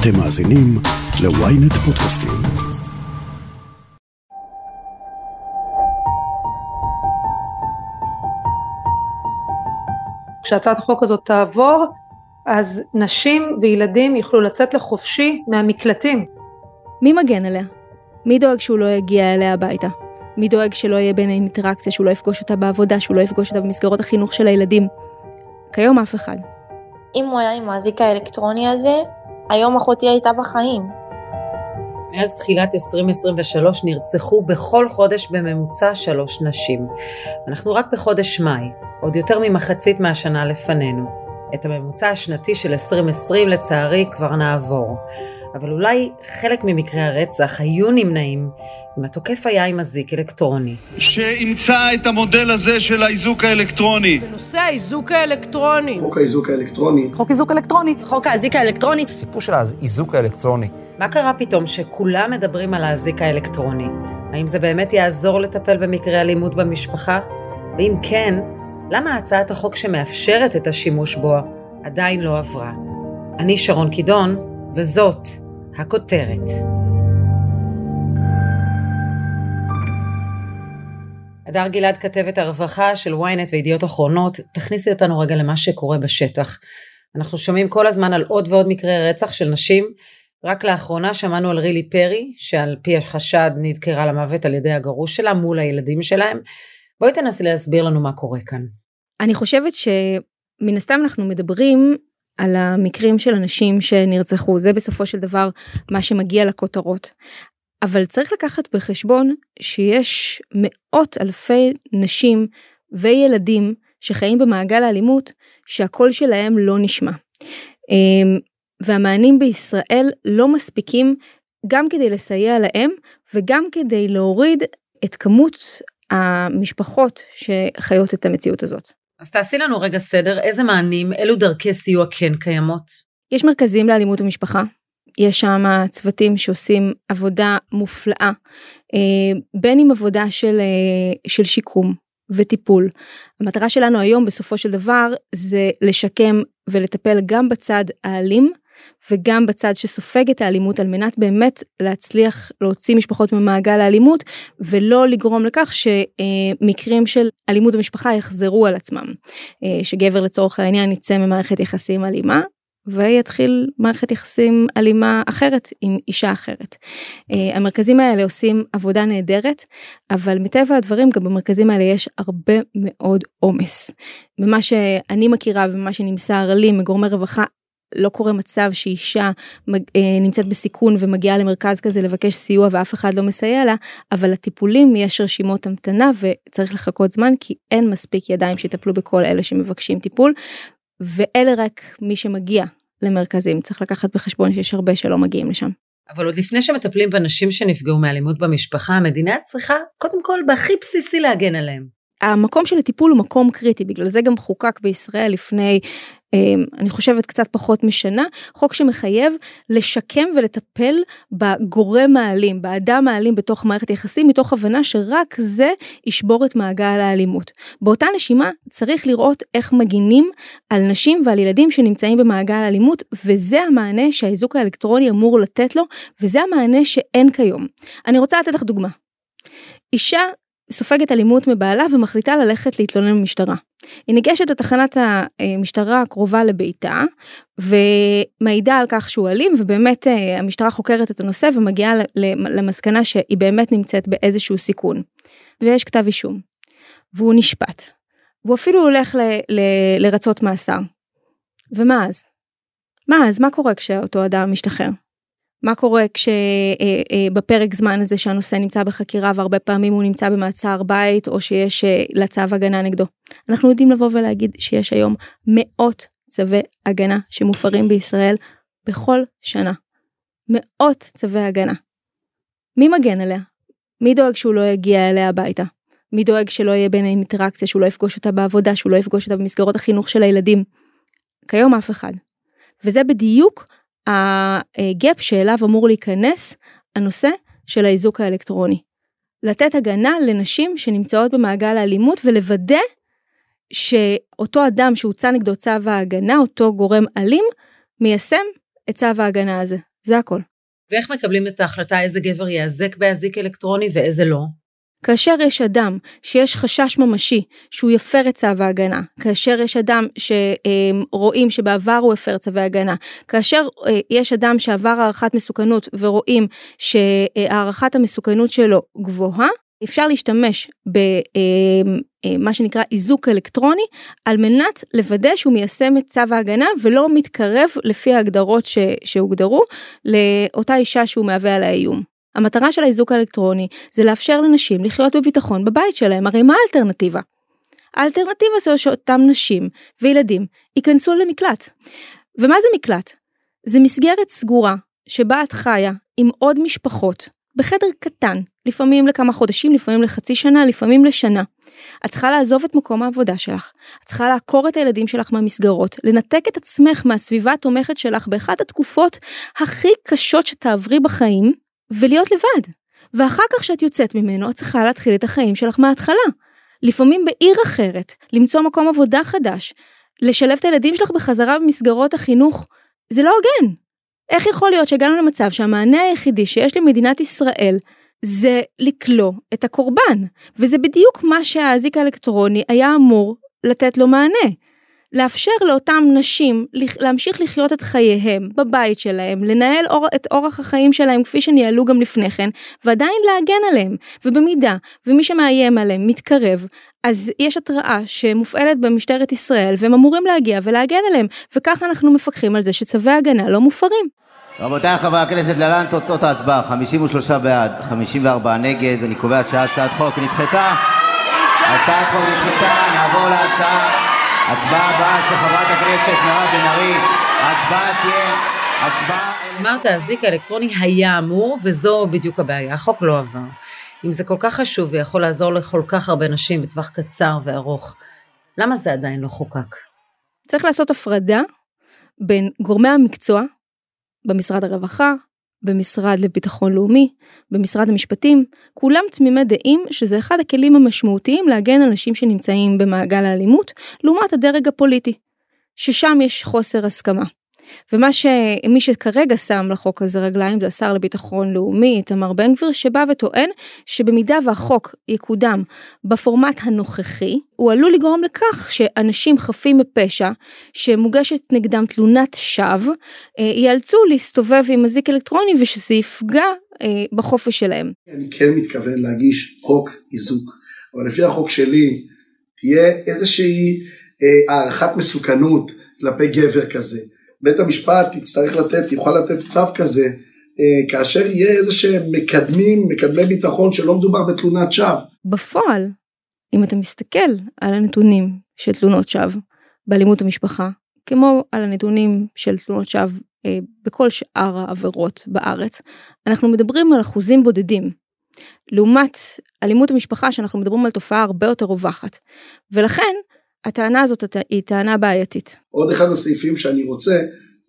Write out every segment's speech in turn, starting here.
אתם מאזינים ל-ynet פודקאסטים. כשהצעת החוק הזאת תעבור, אז נשים וילדים יוכלו לצאת לחופשי מהמקלטים. מי מגן עליה? מי דואג שהוא לא יגיע אליה הביתה? מי דואג שלא יהיה ביניהם אינטראקציה, שהוא לא יפגוש אותה בעבודה, שהוא לא יפגוש אותה במסגרות החינוך של הילדים? כיום אף אחד. אם הוא היה עם האזיק האלקטרוני הזה, היום אחותי הייתה בחיים. מאז תחילת 2023 נרצחו בכל חודש בממוצע שלוש נשים. אנחנו רק בחודש מאי, עוד יותר ממחצית מהשנה לפנינו. את הממוצע השנתי של 2020 לצערי כבר נעבור. אבל אולי חלק ממקרי הרצח היו נמנעים אם התוקף היה עם אזיק אלקטרוני. שאימצה את המודל הזה של האיזוק האלקטרוני. בנושא האיזוק האלקטרוני. חוק האיזוק האלקטרוני. חוק איזוק אלקטרוני. חוק האזיק האלקטרוני. סיפור של האיזוק האלקטרוני. מה קרה פתאום שכולם מדברים על האזיק האלקטרוני? האם זה באמת יעזור לטפל במקרי אלימות במשפחה? ואם כן, למה הצעת החוק שמאפשרת את השימוש בו עדיין לא עברה? אני שרון קידון, וזאת הכותרת. הדר גלעד כתבת הרווחה של ynet וידיעות אחרונות, תכניסי אותנו רגע למה שקורה בשטח. אנחנו שומעים כל הזמן על עוד ועוד מקרי רצח של נשים. רק לאחרונה שמענו על רילי פרי, שעל פי החשד נדקרה למוות על ידי הגרוש שלה מול הילדים שלהם. בואי תנסי להסביר לנו מה קורה כאן. אני חושבת שמן הסתם אנחנו מדברים על המקרים של אנשים שנרצחו, זה בסופו של דבר מה שמגיע לכותרות. אבל צריך לקחת בחשבון שיש מאות אלפי נשים וילדים שחיים במעגל האלימות שהקול שלהם לא נשמע. אמ, והמענים בישראל לא מספיקים גם כדי לסייע להם וגם כדי להוריד את כמות המשפחות שחיות את המציאות הזאת. אז תעשי לנו רגע סדר, איזה מענים, אילו דרכי סיוע כן קיימות? יש מרכזים לאלימות במשפחה, יש שם צוותים שעושים עבודה מופלאה, אה, בין אם עבודה של, אה, של שיקום וטיפול. המטרה שלנו היום בסופו של דבר זה לשקם ולטפל גם בצד האלים וגם בצד שסופג את האלימות על מנת באמת להצליח להוציא משפחות ממעגל האלימות ולא לגרום לכך שמקרים של אלימות במשפחה יחזרו על עצמם. אה, שגבר לצורך העניין יצא ממערכת יחסים אלימה ויתחיל מערכת יחסים אלימה אחרת עם אישה אחרת. Uh, המרכזים האלה עושים עבודה נהדרת, אבל מטבע הדברים גם במרכזים האלה יש הרבה מאוד עומס. ממה שאני מכירה ומה שנמסר לי מגורמי רווחה לא קורה מצב שאישה אה, נמצאת בסיכון ומגיעה למרכז כזה לבקש סיוע ואף אחד לא מסייע לה, אבל לטיפולים יש רשימות המתנה וצריך לחכות זמן כי אין מספיק ידיים שיטפלו בכל אלה שמבקשים טיפול. ואלה רק מי שמגיע למרכזים, צריך לקחת בחשבון שיש הרבה שלא מגיעים לשם. אבל עוד לפני שמטפלים בנשים שנפגעו מאלימות במשפחה, המדינה צריכה קודם כל בהכי בסיסי להגן עליהם. המקום של הטיפול הוא מקום קריטי, בגלל זה גם חוקק בישראל לפני אני חושבת קצת פחות משנה, חוק שמחייב לשקם ולטפל בגורם האלים, באדם האלים בתוך מערכת יחסים, מתוך הבנה שרק זה ישבור את מעגל האלימות. באותה נשימה צריך לראות איך מגינים על נשים ועל ילדים שנמצאים במעגל האלימות, וזה המענה שהאיזוק האלקטרוני אמור לתת לו, וזה המענה שאין כיום. אני רוצה לתת לך דוגמה. אישה סופגת אלימות מבעלה ומחליטה ללכת להתלונן במשטרה. היא ניגשת לתחנת המשטרה הקרובה לביתה ומעידה על כך שהוא אלים ובאמת אה, המשטרה חוקרת את הנושא ומגיעה למסקנה שהיא באמת נמצאת באיזשהו סיכון. ויש כתב אישום. והוא נשפט. והוא אפילו הולך ל, ל, לרצות מאסר. ומה אז? מה אז? מה קורה כשאותו אדם משתחרר? מה קורה כשבפרק אה, אה, זמן הזה שהנושא נמצא בחקירה והרבה פעמים הוא נמצא במעצר בית או שיש אה, לצו הגנה נגדו. אנחנו יודעים לבוא ולהגיד שיש היום מאות צווי הגנה שמופרים בישראל בכל שנה. מאות צווי הגנה. מי מגן עליה? מי דואג שהוא לא יגיע אליה הביתה? מי דואג שלא יהיה ביניהם אינטראקציה, שהוא לא יפגוש אותה בעבודה, שהוא לא יפגוש אותה במסגרות החינוך של הילדים? כיום אף אחד. וזה בדיוק הגאפ שאליו אמור להיכנס הנושא של האיזוק האלקטרוני. לתת הגנה לנשים שנמצאות במעגל האלימות ולוודא שאותו אדם שהוצא נגדו צו ההגנה, אותו גורם אלים, מיישם את צו ההגנה הזה, זה הכל. ואיך מקבלים את ההחלטה איזה גבר יאזק באזיק אלקטרוני ואיזה לא? כאשר יש אדם שיש חשש ממשי שהוא יפר את צו ההגנה, כאשר יש אדם שרואים שבעבר הוא הפר צווי הגנה, כאשר אה, יש אדם שעבר הערכת מסוכנות ורואים שהערכת המסוכנות שלו גבוהה, אפשר להשתמש במה אה, שנקרא איזוק אלקטרוני על מנת לוודא שהוא מיישם את צו ההגנה ולא מתקרב לפי ההגדרות שהוגדרו לאותה אישה שהוא מהווה על האיום. המטרה של האיזוק האלקטרוני זה לאפשר לנשים לחיות בביטחון בבית שלהם, הרי מה האלטרנטיבה? האלטרנטיבה זה שאותם נשים וילדים ייכנסו למקלט. ומה זה מקלט? זה מסגרת סגורה שבה את חיה עם עוד משפחות בחדר קטן, לפעמים לכמה חודשים, לפעמים לחצי שנה, לפעמים לשנה. את צריכה לעזוב את מקום העבודה שלך, את צריכה לעקור את הילדים שלך מהמסגרות, לנתק את עצמך מהסביבה התומכת שלך באחת התקופות הכי קשות שתעברי בחיים, ולהיות לבד. ואחר כך שאת יוצאת ממנו, את צריכה להתחיל את החיים שלך מההתחלה. לפעמים בעיר אחרת, למצוא מקום עבודה חדש, לשלב את הילדים שלך בחזרה במסגרות החינוך, זה לא הוגן. איך יכול להיות שהגענו למצב שהמענה היחידי שיש למדינת ישראל זה לקלוא את הקורבן, וזה בדיוק מה שהאזיק האלקטרוני היה אמור לתת לו מענה. לאפשר לאותם נשים להמשיך לחיות את חייהם בבית שלהם, לנהל אור, את אורח החיים שלהם כפי שניהלו גם לפני כן, ועדיין להגן עליהם. ובמידה ומי שמאיים עליהם מתקרב, אז יש התראה שמופעלת במשטרת ישראל והם אמורים להגיע ולהגן עליהם, וככה אנחנו מפקחים על זה שצווי הגנה לא מופרים. רבותיי חברי הכנסת, להלן תוצאות ההצבעה, 53 בעד, 54 נגד, אני קובע שהצעת חוק נדחתה. הצעת חוק נדחתה, נעבור להצעה אמרת, האזיק האלקטרוני היה אמור, וזו בדיוק הבעיה, החוק לא עבר. אם זה כל כך חשוב ויכול לעזור לכל כך הרבה נשים בטווח קצר וארוך, למה זה עדיין לא חוקק? צריך לעשות הפרדה בין גורמי המקצוע במשרד הרווחה, במשרד לביטחון לאומי, במשרד המשפטים, כולם תמימי דעים שזה אחד הכלים המשמעותיים להגן על נשים שנמצאים במעגל האלימות, לעומת הדרג הפוליטי, ששם יש חוסר הסכמה. ומה שמי שכרגע שם לחוק הזה רגליים זה השר לביטחון לאומי איתמר בן גביר שבא וטוען שבמידה והחוק יקודם בפורמט הנוכחי הוא עלול לגרום לכך שאנשים חפים מפשע שמוגשת נגדם תלונת שווא אה, ייאלצו להסתובב עם אזיק אלקטרוני ושזה יפגע אה, בחופש שלהם. אני כן מתכוון להגיש חוק איזוק אבל לפי החוק שלי תהיה איזושהי אה, הערכת מסוכנות כלפי גבר כזה. בית המשפט יצטרך לתת, יוכל לתת צו כזה, אה, כאשר יהיה איזה שהם מקדמים, מקדמי ביטחון שלא מדובר בתלונת שווא. בפועל, אם אתה מסתכל על הנתונים של תלונות שווא באלימות המשפחה, כמו על הנתונים של תלונות שווא אה, בכל שאר העבירות בארץ, אנחנו מדברים על אחוזים בודדים. לעומת אלימות המשפחה שאנחנו מדברים על תופעה הרבה יותר רווחת. ולכן הטענה הזאת היא טענה בעייתית. עוד אחד הסעיפים שאני רוצה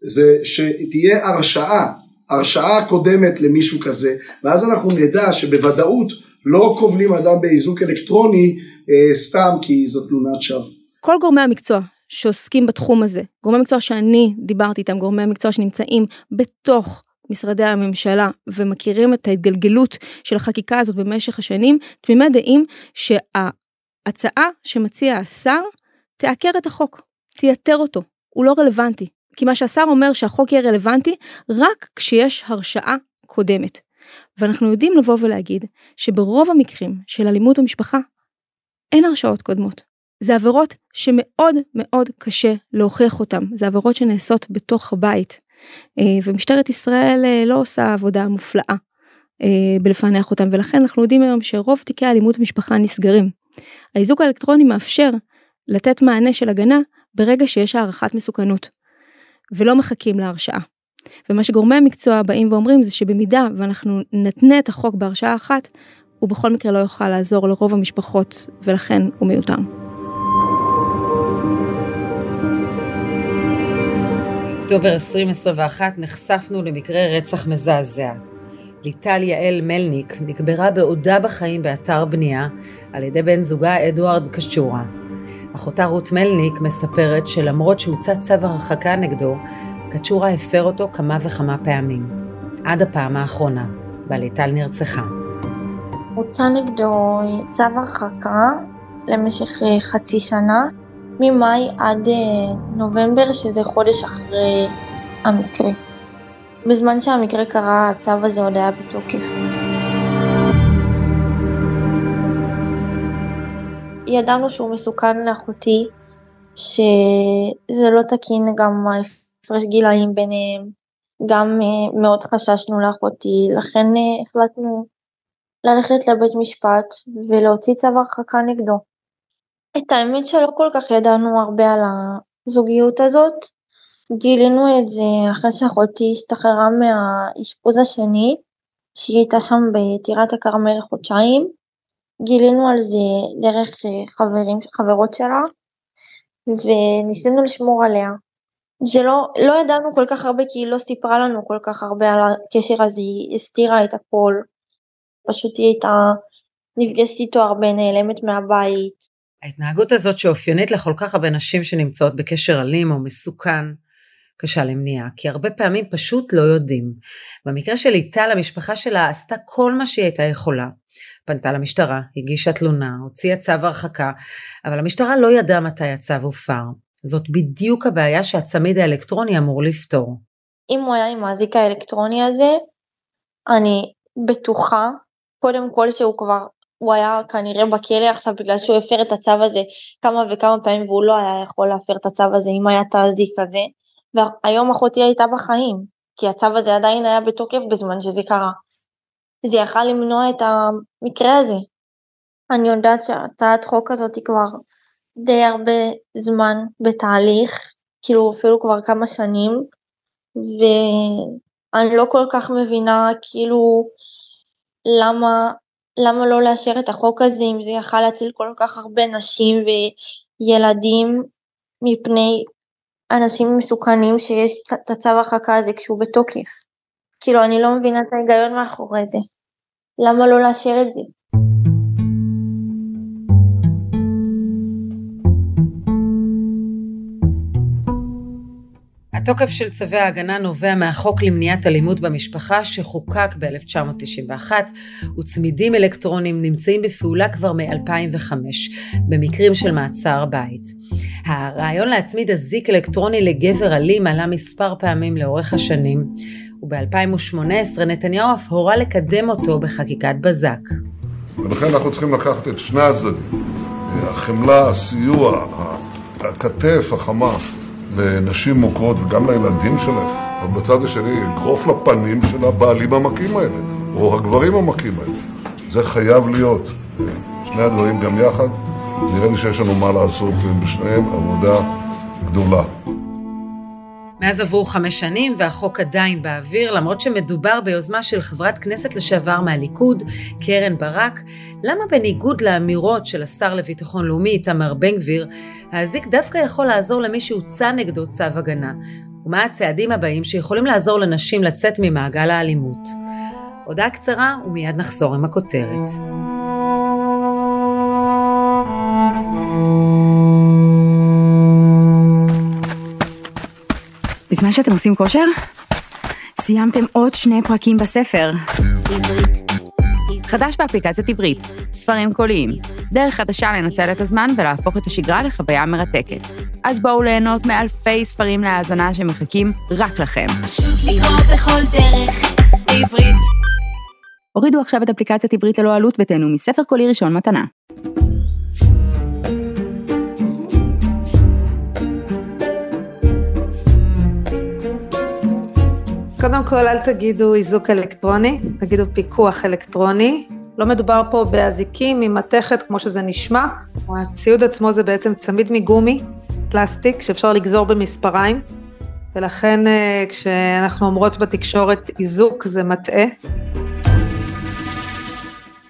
זה שתהיה הרשעה, הרשעה קודמת למישהו כזה, ואז אנחנו נדע שבוודאות לא כובלים אדם באיזוק אלקטרוני אה, סתם כי זו תלונת שווא. כל גורמי המקצוע שעוסקים בתחום הזה, גורמי מקצוע שאני דיברתי איתם, גורמי המקצוע שנמצאים בתוך משרדי הממשלה ומכירים את ההתגלגלות של החקיקה הזאת במשך השנים, תמימי דעים שההצעה שמציע השר תעקר את החוק, תייתר אותו, הוא לא רלוונטי. כי מה שהשר אומר שהחוק יהיה רלוונטי רק כשיש הרשעה קודמת. ואנחנו יודעים לבוא ולהגיד שברוב המקרים של אלימות במשפחה אין הרשעות קודמות. זה עבירות שמאוד מאוד קשה להוכיח אותן, זה עבירות שנעשות בתוך הבית. אה, ומשטרת ישראל אה, לא עושה עבודה מופלאה אה, בלפענח אותם ולכן אנחנו יודעים היום שרוב תיקי האלימות במשפחה נסגרים. האיזוק האלקטרוני מאפשר לתת מענה של הגנה ברגע שיש הערכת מסוכנות, ולא מחכים להרשעה. ומה שגורמי המקצוע באים ואומרים זה שבמידה ואנחנו נתנה את החוק בהרשעה אחת, הוא בכל מקרה לא יוכל לעזור לרוב המשפחות, ולכן הוא מיותר. אוקטובר 2021 נחשפנו למקרה רצח מזעזע. ליטל יעל מלניק נקברה בעודה בחיים באתר בנייה על ידי בן זוגה אדוארד קשורה. אחותה רות מלניק מספרת שלמרות שהוצא צו הרחקה נגדו, קצ'ורה הפר אותו כמה וכמה פעמים, עד הפעם האחרונה, בה ליטל נרצחה. הוצא נגדו צו הרחקה למשך חצי שנה, ממאי עד נובמבר, שזה חודש אחרי המקרה. בזמן שהמקרה קרה, הצו הזה עוד היה בתוקף. ידענו שהוא מסוכן לאחותי, שזה לא תקין גם ההפרש גילאים ביניהם, גם אה, מאוד חששנו לאחותי, לכן אה, החלטנו ללכת לבית משפט ולהוציא צו הרחקה נגדו. את האמת שלא כל כך ידענו הרבה על הזוגיות הזאת, גילינו את זה אחרי שאחותי השתחררה מהאשפוז השני, שהיא הייתה שם בטירת הכרמל חודשיים, גילינו על זה דרך אה, חברים, חברות שלה, וניסינו לשמור עליה. זה לא, לא ידענו כל כך הרבה כי היא לא סיפרה לנו כל כך הרבה על הקשר הזה, היא הסתירה את הכל. פשוט היא הייתה נפגשת איתו הרבה, נעלמת מהבית. ההתנהגות הזאת שאופיינית לכל כך הרבה נשים שנמצאות בקשר אלים או מסוכן, קשה למניעה, כי הרבה פעמים פשוט לא יודעים. במקרה של ליטל, המשפחה שלה עשתה כל מה שהיא הייתה יכולה. פנתה למשטרה, הגישה תלונה, הוציאה צו הרחקה, אבל המשטרה לא ידעה מתי הצו הופר. זאת בדיוק הבעיה שהצמיד האלקטרוני אמור לפתור. אם הוא היה עם האזיק האלקטרוני הזה, אני בטוחה, קודם כל שהוא כבר, הוא היה כנראה בכלא עכשיו בגלל שהוא הפר את הצו הזה כמה וכמה פעמים והוא לא היה יכול להפר את הצו הזה אם היה את האזיק הזה. והיום אחותי הייתה בחיים, כי הצו הזה עדיין היה בתוקף בזמן שזה קרה. זה יכל למנוע את המקרה הזה. אני יודעת שהצעת חוק הזאת היא כבר די הרבה זמן בתהליך, כאילו אפילו כבר כמה שנים, ואני לא כל כך מבינה כאילו למה, למה לא לאשר את החוק הזה אם זה יכל להציל כל כך הרבה נשים וילדים מפני אנשים מסוכנים שיש את הצו הרחקה הזה כשהוא בתוקף. כאילו אני לא מבינה את ההיגיון מאחורי זה. למה לא לאשר את זה? התוקף של צווי ההגנה נובע מהחוק למניעת אלימות במשפחה שחוקק ב-1991 וצמידים אלקטרונים נמצאים בפעולה כבר מ-2005 במקרים של מעצר בית. הרעיון להצמיד אזיק אלקטרוני לגבר אלים עלה מספר פעמים לאורך השנים וב-2018 נתניהו אף הורה לקדם אותו בחקיקת בזק. ולכן אנחנו צריכים לקחת את שני הצדדים, החמלה, הסיוע, הכתף החמה לנשים מוכרות וגם לילדים שלהם, אבל בצד השני אגרוף לפנים של הבעלים המכים האלה, או הגברים המכים האלה. זה חייב להיות. שני הדברים גם יחד, נראה לי שיש לנו מה לעשות בשניהם, עבודה גדולה. מאז עברו חמש שנים והחוק עדיין באוויר, למרות שמדובר ביוזמה של חברת כנסת לשעבר מהליכוד, קרן ברק, למה בניגוד לאמירות של השר לביטחון לאומי איתמר בן גביר, האזיק דווקא יכול לעזור למי שהוצא נגדו צו הגנה? ומה הצעדים הבאים שיכולים לעזור לנשים לצאת ממעגל האלימות? הודעה קצרה ומיד נחזור עם הכותרת. בזמן שאתם עושים כושר, סיימתם עוד שני פרקים בספר. חדש באפליקציית עברית, ספרים קוליים, דרך חדשה לנצל את הזמן ולהפוך את השגרה לחוויה מרתקת. אז בואו ליהנות מאלפי ספרים להאזנה שמחכים רק לכם. הורידו עכשיו את אפליקציית עברית ללא עלות ותהנו מספר קולי ראשון מתנה. קודם כל אל תגידו איזוק אלקטרוני, תגידו פיקוח אלקטרוני. לא מדובר פה באזיקים ממתכת כמו שזה נשמע, הציוד עצמו זה בעצם צמיד מגומי, פלסטיק, שאפשר לגזור במספריים, ולכן אה, כשאנחנו אומרות בתקשורת איזוק זה מטעה.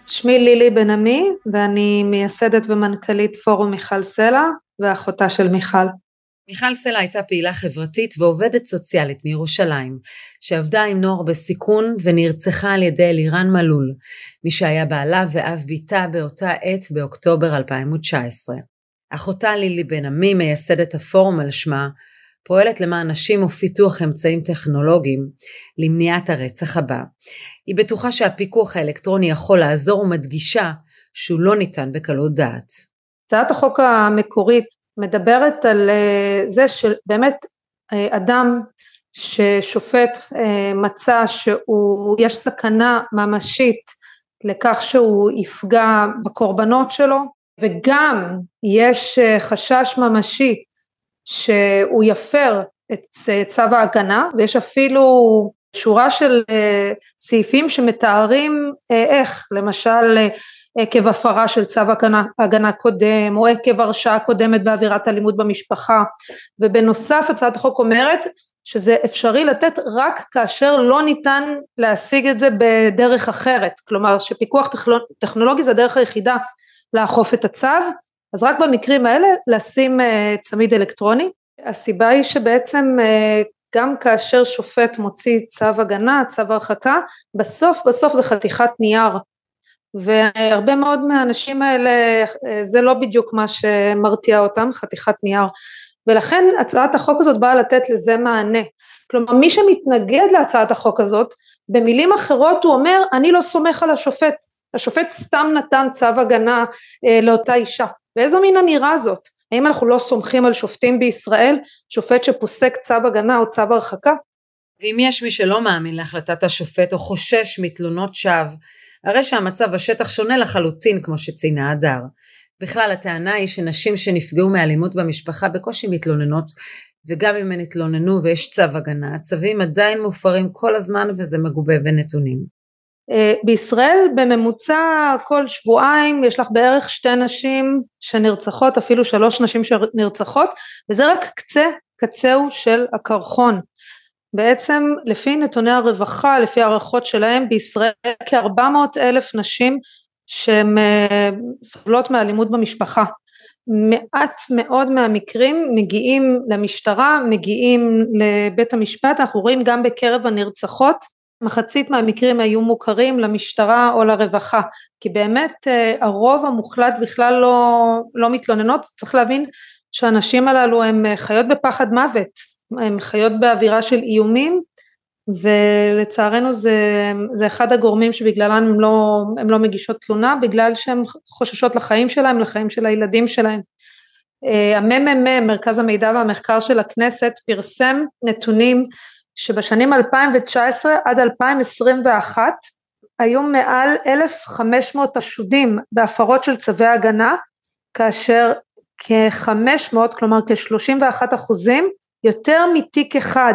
שמי לילי בן עמי ואני מייסדת ומנכ"לית פורום מיכל סלע ואחותה של מיכל. מיכל סלע הייתה פעילה חברתית ועובדת סוציאלית מירושלים, שעבדה עם נוער בסיכון ונרצחה על ידי אלירן מלול, מי שהיה בעלה ואב בתה באותה עת באוקטובר 2019. אחותה לילי בן עמי, מייסדת הפורום על שמה, פועלת למען נשים ופיתוח אמצעים טכנולוגיים למניעת הרצח הבא. היא בטוחה שהפיקוח האלקטרוני יכול לעזור ומדגישה שהוא לא ניתן בקלות דעת. הצעת החוק המקורית מדברת על אה, זה שבאמת אה, אדם ששופט אה, מצא שיש סכנה ממשית לכך שהוא יפגע בקורבנות שלו וגם יש חשש ממשי שהוא יפר את צו ההגנה ויש אפילו שורה של סעיפים שמתארים איך למשל עקב הפרה של צו הגנה, הגנה קודם או עקב הרשעה קודמת בעבירת אלימות במשפחה. ובנוסף הצעת החוק אומרת שזה אפשרי לתת רק כאשר לא ניתן להשיג את זה בדרך אחרת. כלומר שפיקוח טכנולוגי זה הדרך היחידה לאכוף את הצו. אז רק במקרים האלה לשים uh, צמיד אלקטרוני. הסיבה היא שבעצם uh, גם כאשר שופט מוציא צו הגנה, צו הרחקה, בסוף בסוף זה חתיכת נייר והרבה מאוד מהאנשים האלה זה לא בדיוק מה שמרתיע אותם חתיכת נייר. ולכן הצעת החוק הזאת באה לתת לזה מענה. כלומר מי שמתנגד להצעת החוק הזאת במילים אחרות הוא אומר אני לא סומך על השופט. השופט סתם נתן צו הגנה אה, לאותה אישה. ואיזו מין אמירה זאת? האם אנחנו לא סומכים על שופטים בישראל? שופט שפוסק צו הגנה או צו הרחקה? ואם יש מי שלא מאמין להחלטת השופט או חושש מתלונות שווא הרי שהמצב בשטח שונה לחלוטין כמו שציינה הדר. בכלל הטענה היא שנשים שנפגעו מאלימות במשפחה בקושי מתלוננות וגם אם הן התלוננו ויש צו הגנה, הצווים עדיין מופרים כל הזמן וזה מגובה בנתונים. אה, בישראל בממוצע כל שבועיים יש לך בערך שתי נשים שנרצחות, אפילו שלוש נשים שנרצחות, וזה רק קצה קצהו של הקרחון. בעצם לפי נתוני הרווחה, לפי הערכות שלהם בישראל כ-400 אלף נשים שהן אה, סובלות מאלימות במשפחה. מעט מאוד מהמקרים מגיעים למשטרה, מגיעים לבית המשפט, אנחנו רואים גם בקרב הנרצחות, מחצית מהמקרים היו מוכרים למשטרה או לרווחה, כי באמת אה, הרוב המוחלט בכלל לא, לא מתלוננות, צריך להבין שהנשים הללו הן אה, חיות בפחד מוות, הן חיות באווירה של איומים ולצערנו זה, זה אחד הגורמים שבגללם הן לא, לא מגישות תלונה בגלל שהן חוששות לחיים שלהם, לחיים של הילדים שלהם. אה, הממ"מ, מרכז המידע והמחקר של הכנסת, פרסם נתונים שבשנים 2019 עד 2021 היו מעל 1,500 חשודים בהפרות של צווי הגנה, כאשר כ-500, כלומר כ-31 אחוזים, יותר מתיק אחד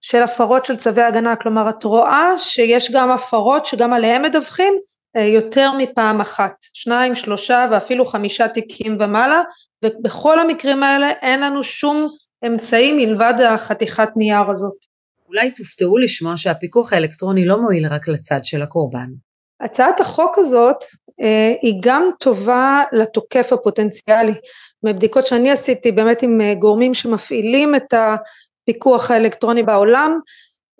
של הפרות של צווי הגנה, כלומר את רואה שיש גם הפרות שגם עליהם מדווחים אה, יותר מפעם אחת, שניים, שלושה ואפילו חמישה תיקים ומעלה, ובכל המקרים האלה אין לנו שום אמצעי מלבד החתיכת נייר הזאת. אולי תופתעו לשמוע שהפיקוח האלקטרוני לא מועיל רק לצד של הקורבן. הצעת החוק הזאת אה, היא גם טובה לתוקף הפוטנציאלי. מבדיקות שאני עשיתי באמת עם אה, גורמים שמפעילים את הפיקוח האלקטרוני בעולם,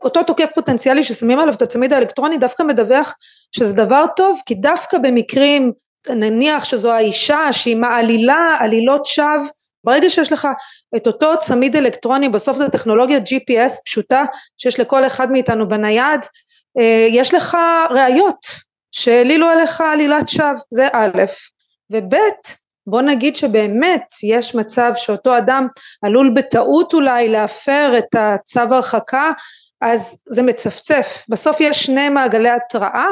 אותו תוקף פוטנציאלי ששמים עליו את הצמיד האלקטרוני דווקא מדווח שזה דבר טוב כי דווקא במקרים נניח שזו האישה שהיא מעלילה עלילות שווא ברגע שיש לך את אותו צמיד אלקטרוני בסוף זו טכנולוגיית GPS פשוטה שיש לכל אחד מאיתנו בנייד אה, יש לך ראיות שהעלילו עליך עלילת שווא זה א' וב' בוא נגיד שבאמת יש מצב שאותו אדם עלול בטעות אולי להפר את הצו הרחקה אז זה מצפצף. בסוף יש שני מעגלי התראה.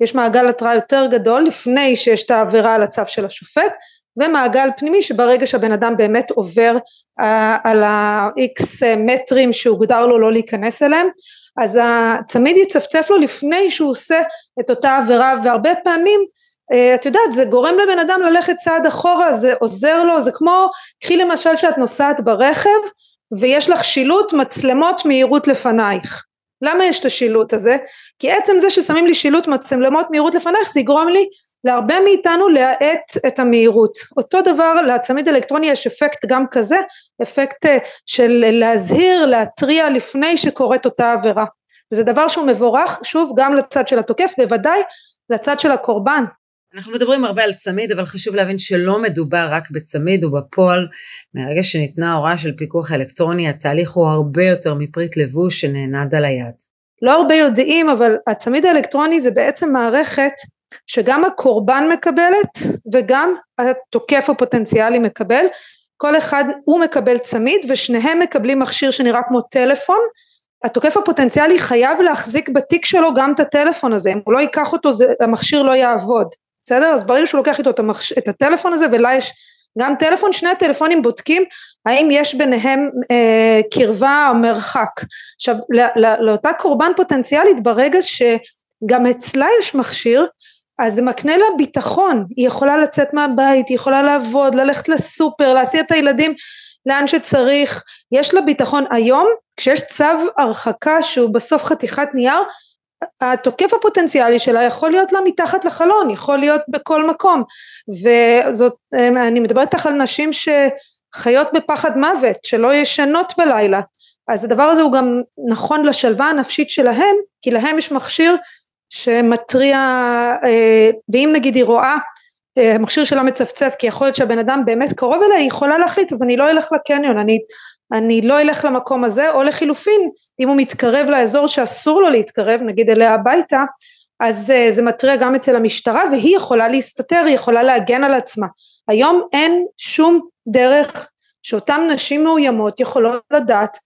יש מעגל התראה יותר גדול לפני שיש את העבירה על הצו של השופט ומעגל פנימי שברגע שהבן אדם באמת עובר uh, על ה-X מטרים שהוגדר לו לא להיכנס אליהם אז הצמיד יצפצף לו לפני שהוא עושה את אותה עבירה והרבה פעמים אה, את יודעת זה גורם לבן אדם ללכת צעד אחורה זה עוזר לו זה כמו קחי למשל שאת נוסעת ברכב ויש לך שילוט מצלמות מהירות לפנייך. למה יש את השילוט הזה? כי עצם זה ששמים לי שילוט מצלמות מהירות לפנייך זה יגרום לי להרבה מאיתנו להאט את המהירות. אותו דבר לצמיד אלקטרוני יש אפקט גם כזה אפקט אה, של להזהיר להתריע לפני שקורית אותה עבירה. וזה דבר שהוא מבורך שוב גם לצד של התוקף בוודאי לצד של הקורבן אנחנו מדברים הרבה על צמיד, אבל חשוב להבין שלא מדובר רק בצמיד ובפועל. מהרגע שניתנה ההוראה של פיקוח אלקטרוני, התהליך הוא הרבה יותר מפריט לבוש שנענד על היד. לא הרבה יודעים, אבל הצמיד האלקטרוני זה בעצם מערכת שגם הקורבן מקבלת וגם התוקף הפוטנציאלי מקבל. כל אחד הוא מקבל צמיד ושניהם מקבלים מכשיר שנראה כמו טלפון התוקף הפוטנציאלי חייב להחזיק בתיק שלו גם את הטלפון הזה אם הוא לא ייקח אותו זה, המכשיר לא יעבוד בסדר? אז ברגע שהוא לוקח איתו את, המחש... את הטלפון הזה ולה יש גם טלפון שני הטלפונים בודקים האם יש ביניהם אה, קרבה או מרחק. עכשיו לא, לא, לאותה קורבן פוטנציאלית ברגע שגם אצלה יש מכשיר אז זה מקנה לה ביטחון, היא יכולה לצאת מהבית, היא יכולה לעבוד, ללכת לסופר, להסיע את הילדים לאן שצריך, יש לה ביטחון. היום, כשיש צו הרחקה שהוא בסוף חתיכת נייר, התוקף הפוטנציאלי שלה יכול להיות לה מתחת לחלון, יכול להיות בכל מקום, וזאת, אני מדברת איתך על נשים שחיות בפחד מוות, שלא ישנות בלילה, אז הדבר הזה הוא גם נכון לשלווה הנפשית שלהם, כי להם יש מכשיר שמתריע אה, ואם נגיד היא רואה אה, המכשיר שלה מצפצף כי יכול להיות שהבן אדם באמת קרוב אליה היא יכולה להחליט אז אני לא אלך לקניון אני, אני לא אלך למקום הזה או לחילופין אם הוא מתקרב לאזור שאסור לו להתקרב נגיד אליה הביתה אז אה, זה מתריע גם אצל המשטרה והיא יכולה להסתתר היא יכולה להגן על עצמה. היום אין שום דרך שאותן נשים מאוימות יכולות לדעת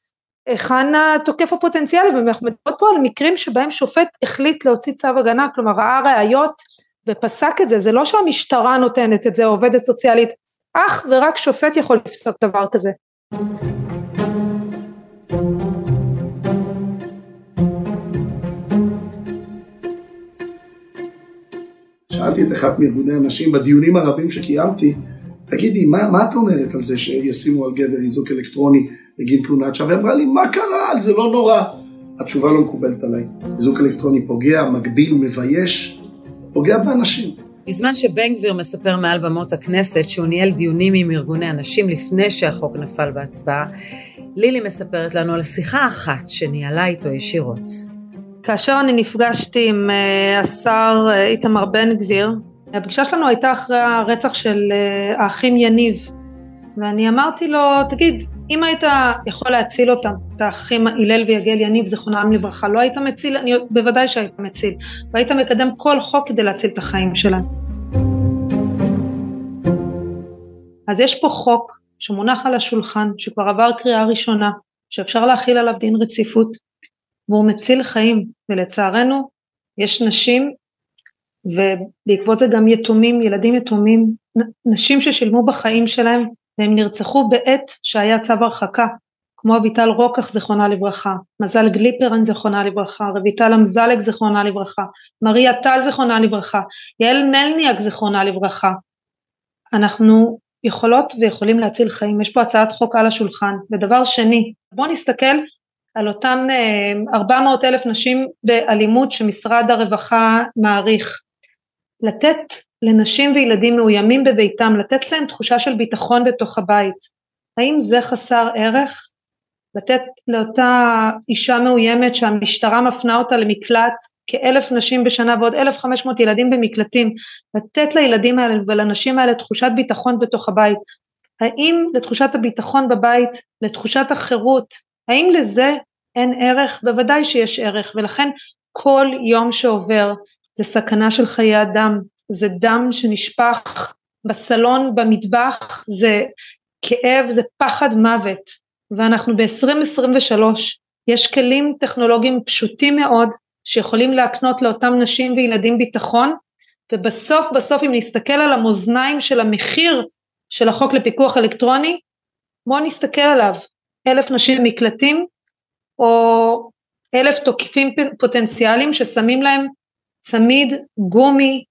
היכן התוקף הפוטנציאלי ואנחנו מדברים פה על מקרים שבהם שופט החליט להוציא צו הגנה כלומר ראה ראיות ופסק את זה זה לא שהמשטרה נותנת את זה או עובדת סוציאלית אך ורק שופט יכול לפסוק דבר כזה שאלתי את אחת מארגוני הנשים בדיונים הרבים שקיימתי תגידי, מה, מה את אומרת על זה שישימו על גבר איזוק אלקטרוני בגין תלונת שווא? אמרה לי, מה קרה? זה לא נורא. התשובה לא מקובלת עליי. איזוק אלקטרוני פוגע, מגביל, מבייש, פוגע באנשים. בזמן שבן גביר מספר מעל במות הכנסת שהוא ניהל דיונים עם ארגוני הנשים לפני שהחוק נפל בהצבעה, לילי מספרת לנו על שיחה אחת שניהלה איתו ישירות. כאשר אני נפגשתי עם אה, השר אה, איתמר בן גביר, הפגישה שלנו הייתה אחרי הרצח של אה, האחים יניב ואני אמרתי לו תגיד אם היית יכול להציל אותם את האחים הלל ויגל יניב זכרונם לברכה לא היית מציל אני בוודאי שהיית מציל והיית מקדם כל חוק כדי להציל את החיים שלהם. אז יש פה חוק שמונח על השולחן שכבר עבר קריאה ראשונה שאפשר להכיל עליו דין רציפות והוא מציל חיים ולצערנו יש נשים ובעקבות זה גם יתומים, ילדים יתומים, נשים ששילמו בחיים שלהם והם נרצחו בעת שהיה צו הרחקה כמו אביטל רוקח זכרונה לברכה, מזל גליפרן זכרונה לברכה, רויטל אמזלג זכרונה לברכה, מריה טל זכרונה לברכה, יעל מלניאק זכרונה לברכה. אנחנו יכולות ויכולים להציל חיים, יש פה הצעת חוק על השולחן. ודבר שני, בואו נסתכל על אותם 400 אה, אלף נשים באלימות שמשרד הרווחה מעריך. לתת לנשים וילדים מאוימים בביתם, לתת להם תחושה של ביטחון בתוך הבית. האם זה חסר ערך? לתת לאותה אישה מאוימת שהמשטרה מפנה אותה למקלט כאלף נשים בשנה ועוד אלף חמש מאות ילדים במקלטים, לתת לילדים האלה ולנשים האלה תחושת ביטחון בתוך הבית. האם לתחושת הביטחון בבית, לתחושת החירות, האם לזה אין ערך? בוודאי שיש ערך ולכן כל יום שעובר זה סכנה של חיי אדם, זה דם שנשפך בסלון, במטבח, זה כאב, זה פחד מוות, ואנחנו ב-2023, יש כלים טכנולוגיים פשוטים מאוד שיכולים להקנות לאותם נשים וילדים ביטחון, ובסוף בסוף אם נסתכל על המאזניים של המחיר של החוק לפיקוח אלקטרוני, בואו נסתכל עליו, אלף נשים מקלטים, או אלף תוקפים פוטנציאליים ששמים להם צמיד גומי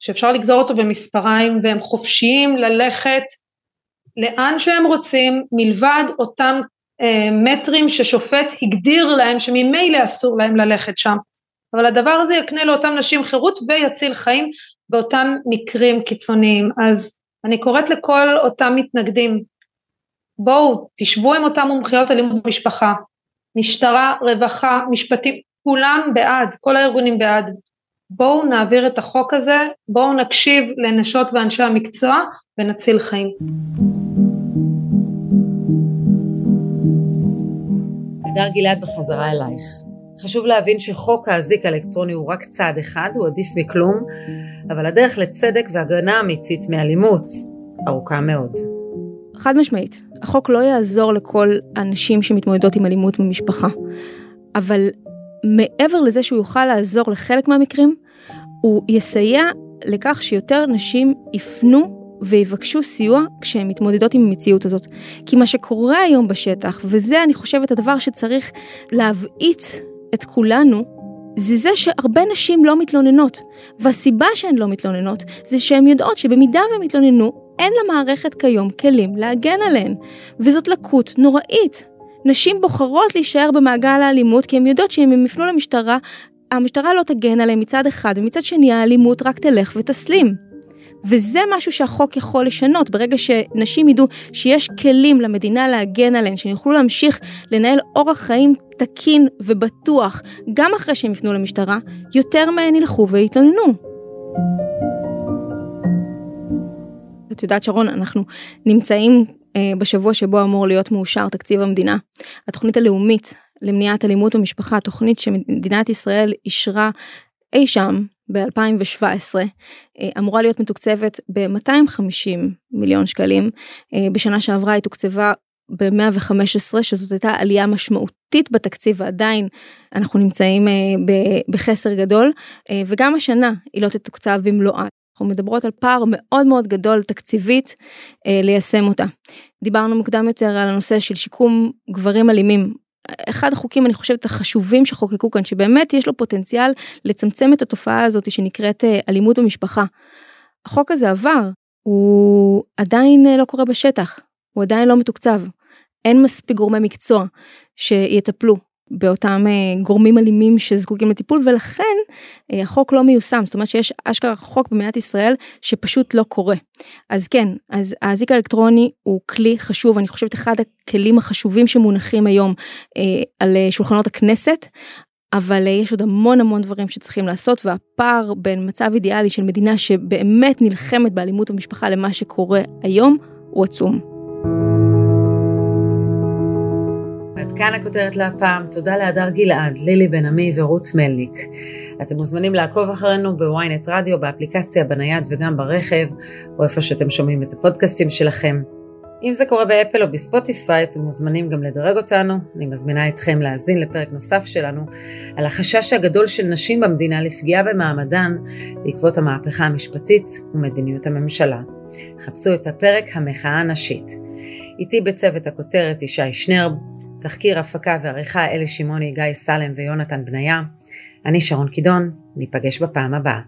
שאפשר לגזור אותו במספריים והם חופשיים ללכת לאן שהם רוצים מלבד אותם אה, מטרים ששופט הגדיר להם שממילא אסור להם ללכת שם. אבל הדבר הזה יקנה לאותם נשים חירות ויציל חיים באותם מקרים קיצוניים. אז אני קוראת לכל אותם מתנגדים בואו תשבו עם אותם מומחיות אלימות במשפחה משטרה, רווחה, משפטים, כולם בעד, כל הארגונים בעד בואו נעביר את החוק הזה, בואו נקשיב לנשות ואנשי המקצוע ונציל חיים. הדר גלעד בחזרה אלייך. חשוב להבין שחוק האזיק האלקטרוני הוא רק צעד אחד, הוא עדיף מכלום, אבל הדרך לצדק והגנה אמיתית מאלימות ארוכה מאוד. חד משמעית, החוק לא יעזור לכל הנשים שמתמודדות עם אלימות במשפחה, אבל מעבר לזה שהוא יוכל לעזור לחלק מהמקרים, הוא יסייע לכך שיותר נשים יפנו ויבקשו סיוע כשהן מתמודדות עם המציאות הזאת. כי מה שקורה היום בשטח, וזה אני חושבת הדבר שצריך להבעיץ את כולנו, זה זה שהרבה נשים לא מתלוננות. והסיבה שהן לא מתלוננות, זה שהן יודעות שבמידה והן יתלוננו, אין למערכת כיום כלים להגן עליהן. וזאת לקות נוראית. נשים בוחרות להישאר במעגל האלימות כי הן יודעות שאם הן יפנו למשטרה, המשטרה לא תגן עליהן מצד אחד, ומצד שני האלימות רק תלך ותסלים. וזה משהו שהחוק יכול לשנות, ברגע שנשים ידעו שיש כלים למדינה להגן עליהן, שהן יוכלו להמשיך לנהל אורח חיים תקין ובטוח, גם אחרי שהם יפנו למשטרה, יותר מהן ילכו ויתלוננו. את יודעת שרון, אנחנו נמצאים בשבוע שבו אמור להיות מאושר תקציב המדינה. התוכנית הלאומית למניעת אלימות במשפחה, תוכנית שמדינת ישראל אישרה אי שם ב-2017 אה, אמורה להיות מתוקצבת ב-250 מיליון שקלים. אה, בשנה שעברה היא תוקצבה ב-115 שזאת הייתה עלייה משמעותית בתקציב ועדיין אנחנו נמצאים אה, בחסר גדול וגם השנה היא לא תתוקצב במלואה. אנחנו מדברות על פער מאוד מאוד גדול תקציבית ליישם אותה. דיברנו מוקדם יותר על הנושא של שיקום גברים אלימים אחד החוקים אני חושבת החשובים שחוקקו כאן שבאמת יש לו פוטנציאל לצמצם את התופעה הזאת שנקראת אה, אלימות במשפחה. החוק הזה עבר הוא עדיין אה, לא קורה בשטח הוא עדיין לא מתוקצב אין מספיק גורמי מקצוע שיטפלו באותם אה, גורמים אלימים שזקוקים לטיפול ולכן אה, החוק לא מיושם זאת אומרת שיש אשכרה חוק במדינת ישראל שפשוט לא קורה. אז כן אז האזיק האלקטרוני הוא כלי חשוב אני חושבת אחד הכלים החשובים שמונחים היום אה, על שולחנות הכנסת אבל יש עוד המון המון דברים שצריכים לעשות והפער בין מצב אידיאלי של מדינה שבאמת נלחמת באלימות במשפחה למה שקורה היום הוא עצום. כאן הכותרת להפעם, תודה להדר גלעד, לילי בן עמי ורות מלניק. אתם מוזמנים לעקוב אחרינו בוויינט רדיו, באפליקציה, בנייד וגם ברכב, או איפה שאתם שומעים את הפודקאסטים שלכם. אם זה קורה באפל או בספוטיפיי, אתם מוזמנים גם לדרג אותנו. אני מזמינה אתכם להאזין לפרק נוסף שלנו על החשש הגדול של נשים במדינה לפגיעה במעמדן בעקבות המהפכה המשפטית ומדיניות הממשלה. חפשו את הפרק המחאה הנשית. איתי בצוות הכותרת ישי שנרב, תחקיר, הפקה ועריכה אלי שמעוני, גיא סלם ויונתן בניה. אני שרון קידון, ניפגש בפעם הבאה.